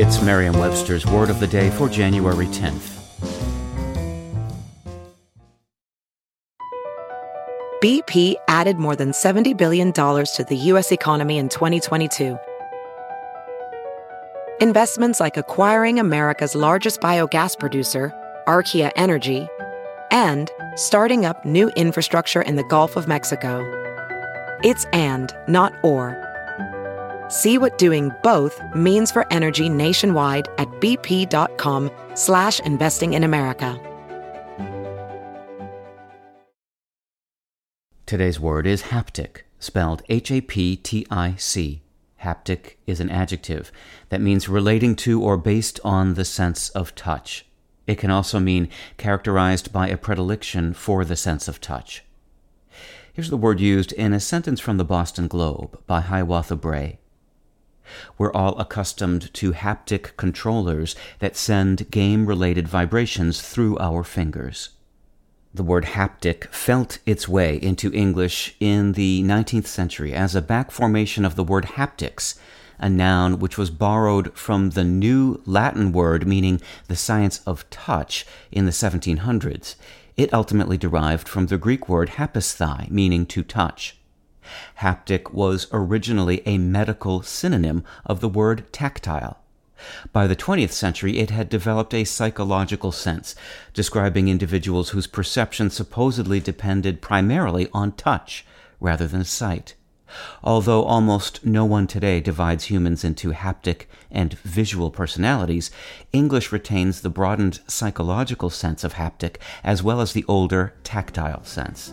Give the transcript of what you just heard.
It's Merriam Webster's Word of the Day for January 10th. BP added more than $70 billion to the U.S. economy in 2022. Investments like acquiring America's largest biogas producer, Archaea Energy, and starting up new infrastructure in the Gulf of Mexico. It's and, not or. See what doing both means for energy nationwide at bp.com slash investing in America. Today's word is haptic, spelled H-A-P-T-I-C. Haptic is an adjective that means relating to or based on the sense of touch. It can also mean characterized by a predilection for the sense of touch. Here's the word used in a sentence from the Boston Globe by Hiawatha Bray. We're all accustomed to haptic controllers that send game related vibrations through our fingers. The word haptic felt its way into English in the 19th century as a back formation of the word haptics, a noun which was borrowed from the new Latin word meaning the science of touch in the 1700s. It ultimately derived from the Greek word haptesthai, meaning to touch. Haptic was originally a medical synonym of the word tactile. By the 20th century, it had developed a psychological sense, describing individuals whose perception supposedly depended primarily on touch rather than sight. Although almost no one today divides humans into haptic and visual personalities, English retains the broadened psychological sense of haptic as well as the older tactile sense.